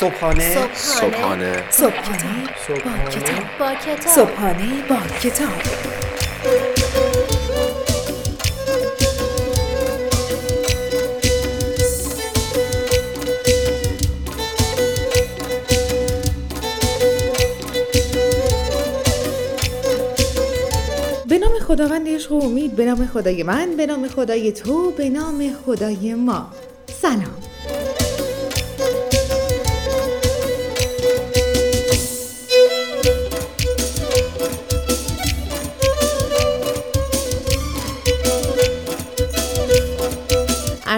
صبحانه. صبحانه. صبحانه با کتاب. با کتاب صبحانه با کتاب. به نام خداوند عشق و امید به نام خدای من به نام خدای تو به نام خدای ما. سلام.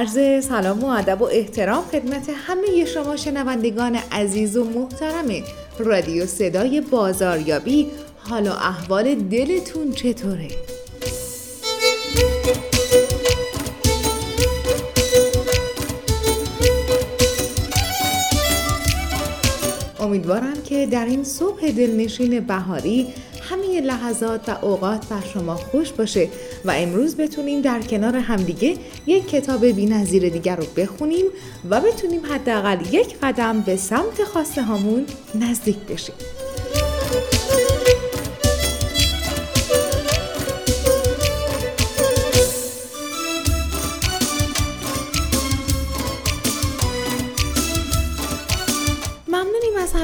عرض سلام و ادب و احترام خدمت همه شما شنوندگان عزیز و محترم رادیو صدای بازاریابی حال و احوال دلتون چطوره؟ امیدوارم که در این صبح دلنشین بهاری همه لحظات و اوقات بر شما خوش باشه و امروز بتونیم در کنار همدیگه یک کتاب بی‌نظیر دیگر رو بخونیم و بتونیم حداقل یک قدم به سمت خواسته هامون نزدیک بشیم.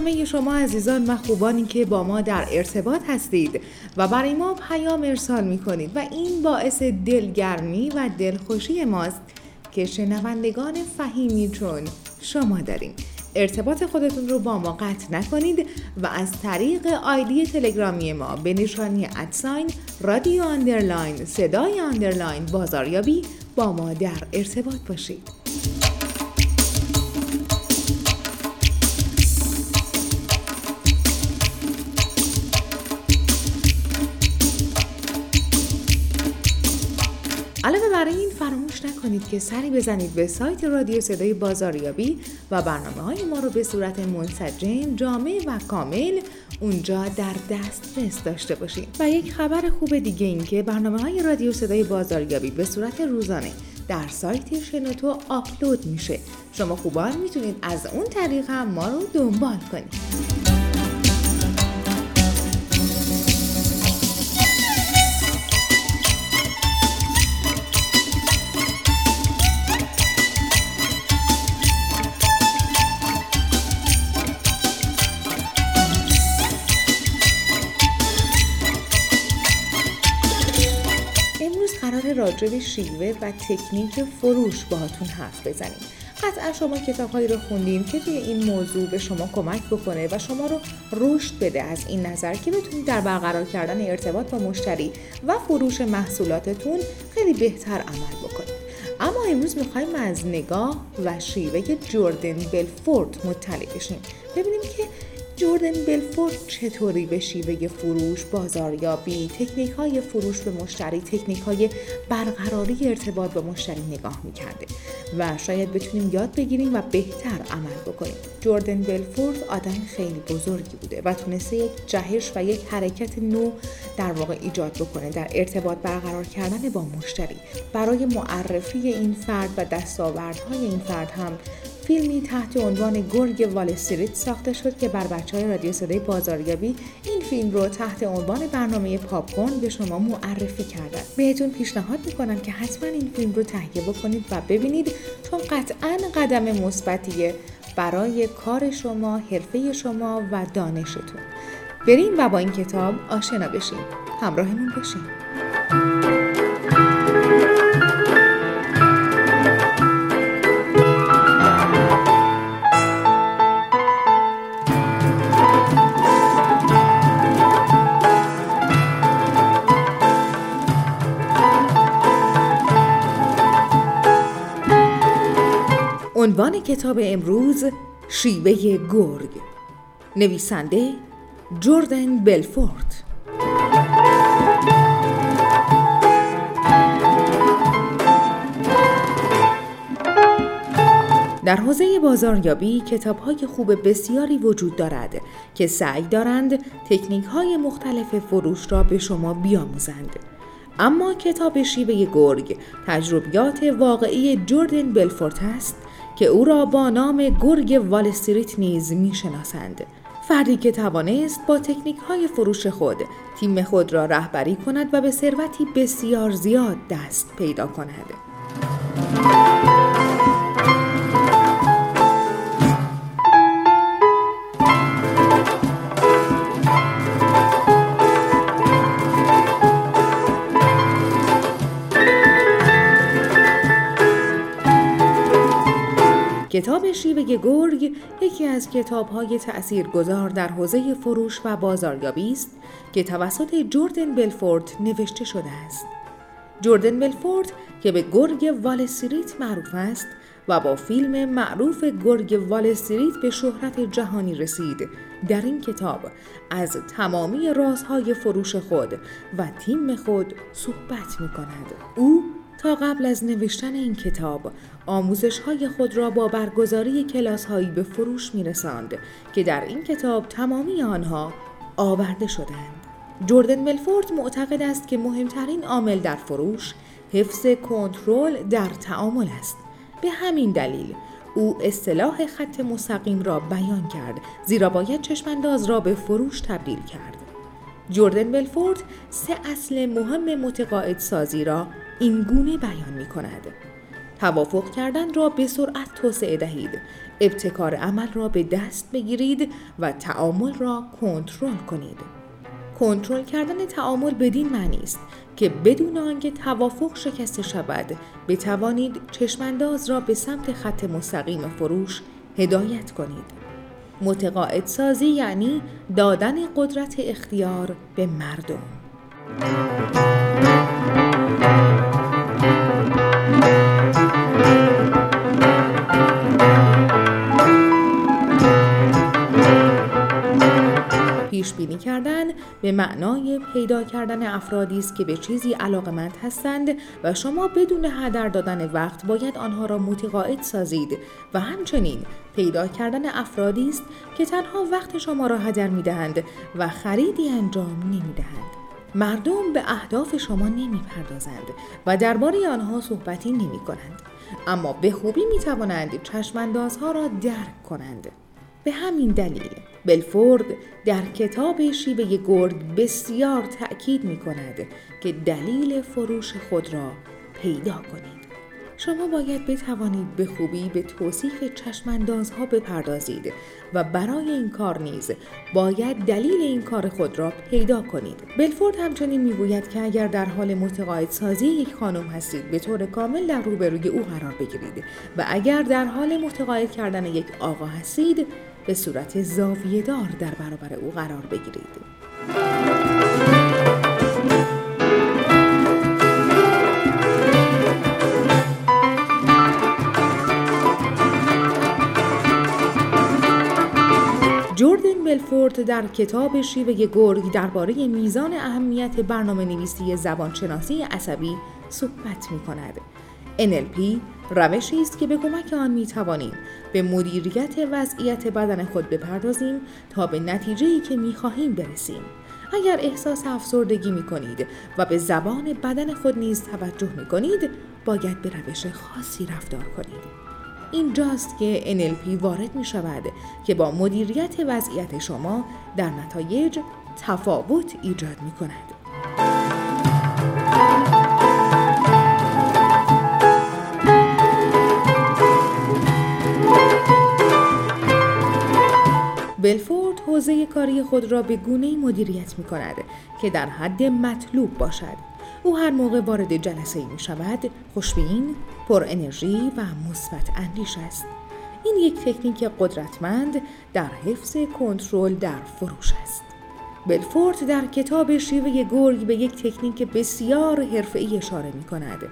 همه شما عزیزان و خوبانی که با ما در ارتباط هستید و برای ما پیام ارسال می کنید و این باعث دلگرمی و دلخوشی ماست که شنوندگان فهیمی چون شما داریم. ارتباط خودتون رو با ما قطع نکنید و از طریق آیدی تلگرامی ما به نشانی at sign رادیو underline صدای underline بازاریابی با ما در ارتباط باشید. فراموش نکنید که سری بزنید به سایت رادیو صدای بازاریابی و برنامه های ما رو به صورت منسجم، جامع و کامل اونجا در دسترس داشته باشید. و یک خبر خوب دیگه این که برنامه های رادیو صدای بازاریابی به صورت روزانه در سایت شنوتو آپلود میشه. شما خوبان می‌تونید از اون طریق هم ما رو دنبال کنید. راجع به شیوه و تکنیک فروش باهاتون حرف بزنیم. قطعا شما کتابهایی رو خوندین که توی این موضوع به شما کمک بکنه و شما رو رشد بده از این نظر که بتونید در برقرار کردن ارتباط با مشتری و فروش محصولاتتون خیلی بهتر عمل بکنید. اما امروز می‌خوایم از نگاه و شیوه جوردن بلفورد مطلع بشیم. ببینیم که جوردن بلفورد چطوری به شیوه فروش، بازاریابی، تکنیک های فروش به مشتری، تکنیک های برقراری ارتباط با مشتری نگاه می‌کرده و شاید بتونیم یاد بگیریم و بهتر عمل بکنیم. جوردن بلفورد آدم خیلی بزرگی بوده و تونسته یک جهش و یک حرکت نو در واقع ایجاد بکنه در ارتباط برقرار کردن با مشتری. برای معرفی این فرد و دستاوردهای این فرد هم فیلمی تحت عنوان گرگ وال استریت ساخته شد که بر بچه های رادیو صدای بازاریابی این فیلم رو تحت عنوان برنامه پاپکورن به شما معرفی کردن بهتون پیشنهاد می‌کنم که حتما این فیلم رو تهیه بکنید و ببینید چون قطعا قدم مثبتیه برای کار شما، حرفه شما و دانشتون. بریم و با این کتاب آشنا بشیم. همراهمون باشیم عنوان کتاب امروز شیوه گرگ نویسنده جوردن بلفورد در حوزه بازاریابی کتاب های خوب بسیاری وجود دارد که سعی دارند تکنیک های مختلف فروش را به شما بیاموزند. اما کتاب شیوه گرگ تجربیات واقعی جوردن بلفورت است که او را با نام گرگ والستریت نیز می‌شناسند فردی که توانست با تکنیک های فروش خود تیم خود را رهبری کند و به ثروتی بسیار زیاد دست پیدا کند. شیوه گرگ یکی از کتابهای تأثیرگذار در حوزه فروش و بازاریابی است که توسط جوردن بلفورد نوشته شده است. جوردن بلفورد که به گرگ وال استریت معروف است و با فیلم معروف گرگ وال استریت به شهرت جهانی رسید در این کتاب از تمامی رازهای فروش خود و تیم خود صحبت می کند. او تا قبل از نوشتن این کتاب آموزش های خود را با برگزاری کلاس هایی به فروش می رساند که در این کتاب تمامی آنها آورده شدند. جوردن ملفورد معتقد است که مهمترین عامل در فروش حفظ کنترل در تعامل است. به همین دلیل او اصطلاح خط مستقیم را بیان کرد زیرا باید چشمانداز را به فروش تبدیل کرد. جوردن بلفورد سه اصل مهم متقاعد سازی را این گونه بیان می کند. توافق کردن را به سرعت توسعه دهید. ابتکار عمل را به دست بگیرید و تعامل را کنترل کنید. کنترل کردن تعامل بدین معنی است که بدون آنکه توافق شکسته شود بتوانید چشمانداز را به سمت خط مستقیم فروش هدایت کنید. متقاعد سازی یعنی دادن قدرت اختیار به مردم. بینی کردن به معنای پیدا کردن افرادی است که به چیزی علاقمند هستند و شما بدون هدر دادن وقت باید آنها را متقاعد سازید و همچنین پیدا کردن افرادی است که تنها وقت شما را هدر می دهند و خریدی انجام نمی دهند. مردم به اهداف شما نمی پردازند و درباره آنها صحبتی نمی کنند. اما به خوبی می توانند چشماندازها را درک کنند. به همین دلیل بلفورد در کتاب شیوه گرگ بسیار تأکید می کند که دلیل فروش خود را پیدا کنید. شما باید بتوانید به خوبی به توصیف چشماندازها بپردازید و برای این کار نیز باید دلیل این کار خود را پیدا کنید. بلفورد همچنین می‌گوید که اگر در حال متقاعد سازی یک خانم هستید به طور کامل در روبروی او قرار بگیرید و اگر در حال متقاعد کردن یک آقا هستید به صورت زاویه دار در برابر او قرار بگیرید. جوردن بلفورد در کتاب شیوه گرگ درباره میزان اهمیت برنامه نویسی زبانشناسی عصبی صحبت می کند. NLP روشی است که به کمک آن می توانیم به مدیریت وضعیت بدن خود بپردازیم تا به نتیجه که می خواهیم برسیم. اگر احساس افسردگی می کنید و به زبان بدن خود نیز توجه می کنید باید به روش خاصی رفتار کنید. اینجاست که NLP وارد می شود که با مدیریت وضعیت شما در نتایج تفاوت ایجاد می کند. بلفورد حوزه کاری خود را به گونه مدیریت می کند که در حد مطلوب باشد. او هر موقع وارد جلسه می شود خوشبین، پر انرژی و مثبت اندیش است. این یک تکنیک قدرتمند در حفظ کنترل در فروش است. بلفورد در کتاب شیوه گرگ به یک تکنیک بسیار حرفه‌ای اشاره می کند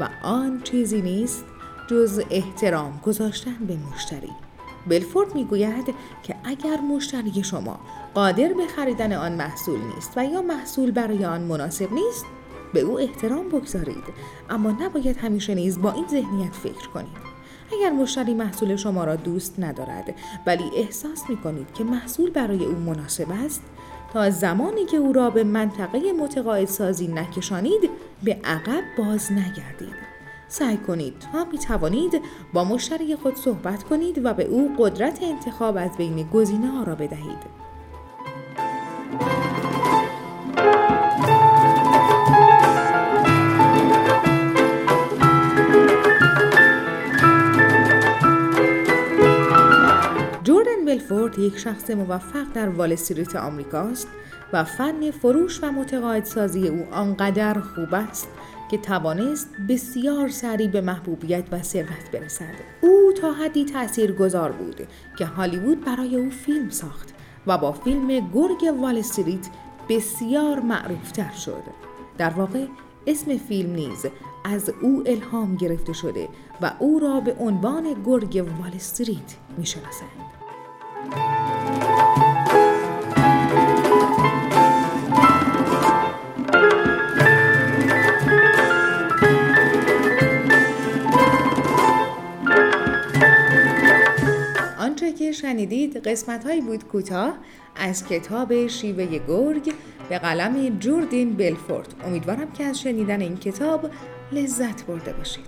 و آن چیزی نیست جز احترام گذاشتن به مشتری. بلفورد می‌گوید که اگر مشتری شما قادر به خریدن آن محصول نیست و یا محصول برای آن مناسب نیست به او احترام بگذارید. اما نباید همیشه نیز با این ذهنیت فکر کنید. اگر مشتری محصول شما را دوست ندارد ولی احساس می کنید که محصول برای او مناسب است تا زمانی که او را به منطقه متقاعد سازی نکشانید به عقب باز نگردید. سعی کنید تا می توانید با مشتری خود صحبت کنید و به او قدرت انتخاب از بین گزینه ها را بدهید. جوردن بلفورد یک شخص موفق در وال استریت آمریکاست و فن فروش و متقاعدسازی او آنقدر خوب است که توانست بسیار سریع به محبوبیت و ثروت برسد. او تا حدی تأثیر گذار بود که هالیوود برای او فیلم ساخت و با فیلم گرگ وال استریت بسیار معروفتر شد. در واقع اسم فیلم نیز از او الهام گرفته شده و او را به عنوان گرگ وال استریت می‌شناسند. شنیدید قسمت هایی بود کوتاه از کتاب شیوه گرگ به قلم جوردین بلفورد. امیدوارم که از شنیدن این کتاب لذت برده باشید.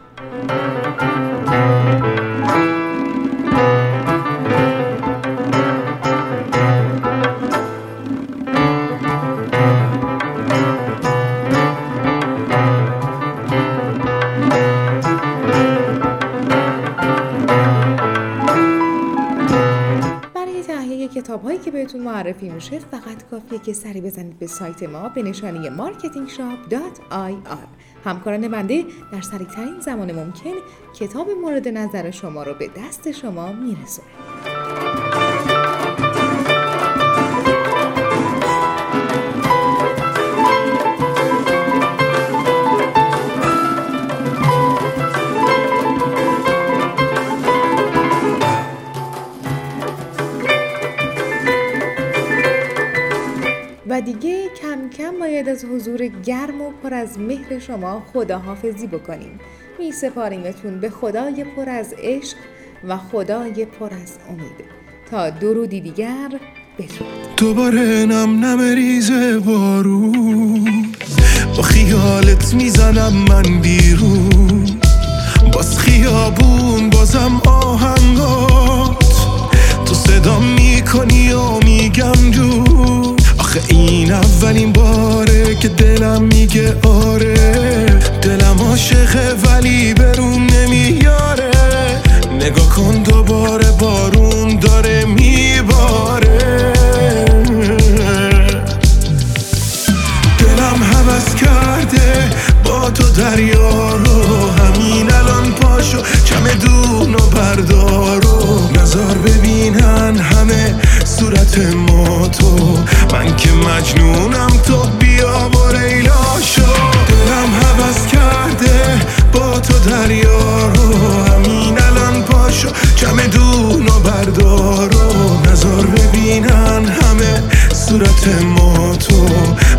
بهتون معرفی میشه فقط کافیه که سری بزنید به سایت ما به نشانی marketingshop.ir همکاران بنده در سریعترین زمان ممکن کتاب مورد نظر شما رو به دست شما میرسونه باید از حضور گرم و پر از مهر شما خداحافظی بکنیم. می سپاریمتون به خدای پر از عشق و خدای پر از امید. تا درودی دیگر بدرود دوباره نم نمریز بارون با خیالت می‌زنم من بیرون باز خیابون بازم آهنگات. تو صدا می‌کنی و این اولین باره که دلم میگه آره. دلم عاشقه ولی بروم نمیاره. نگاه کن دوباره بارون داره میباره. دلم حوض کرده با تو دریا رو. همین الان پاشو دون و. بردارو نظر ببینن همه صورت ما تو. من که مجنونم تو. بیا و ریلا شو. دلم حوض کرده با تو دریا رو. همین الان پاشو. دون و بردارو نظر ببینن همه صورت ما تو.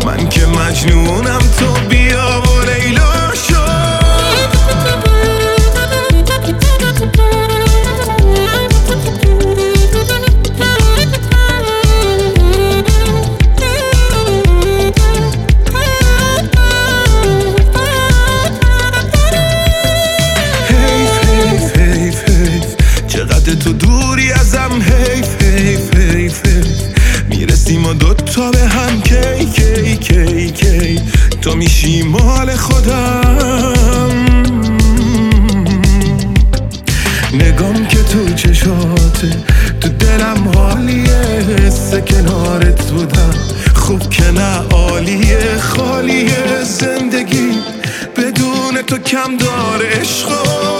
من که مجنونم تو. بیا میشی مال خودم. نگام که تو چشاته تو دلم حالیه حس کنارت بودم. خوب که نه عالیه خالیه. زندگی بدون تو کم داره عشقا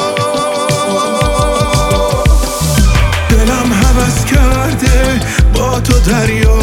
تو دریا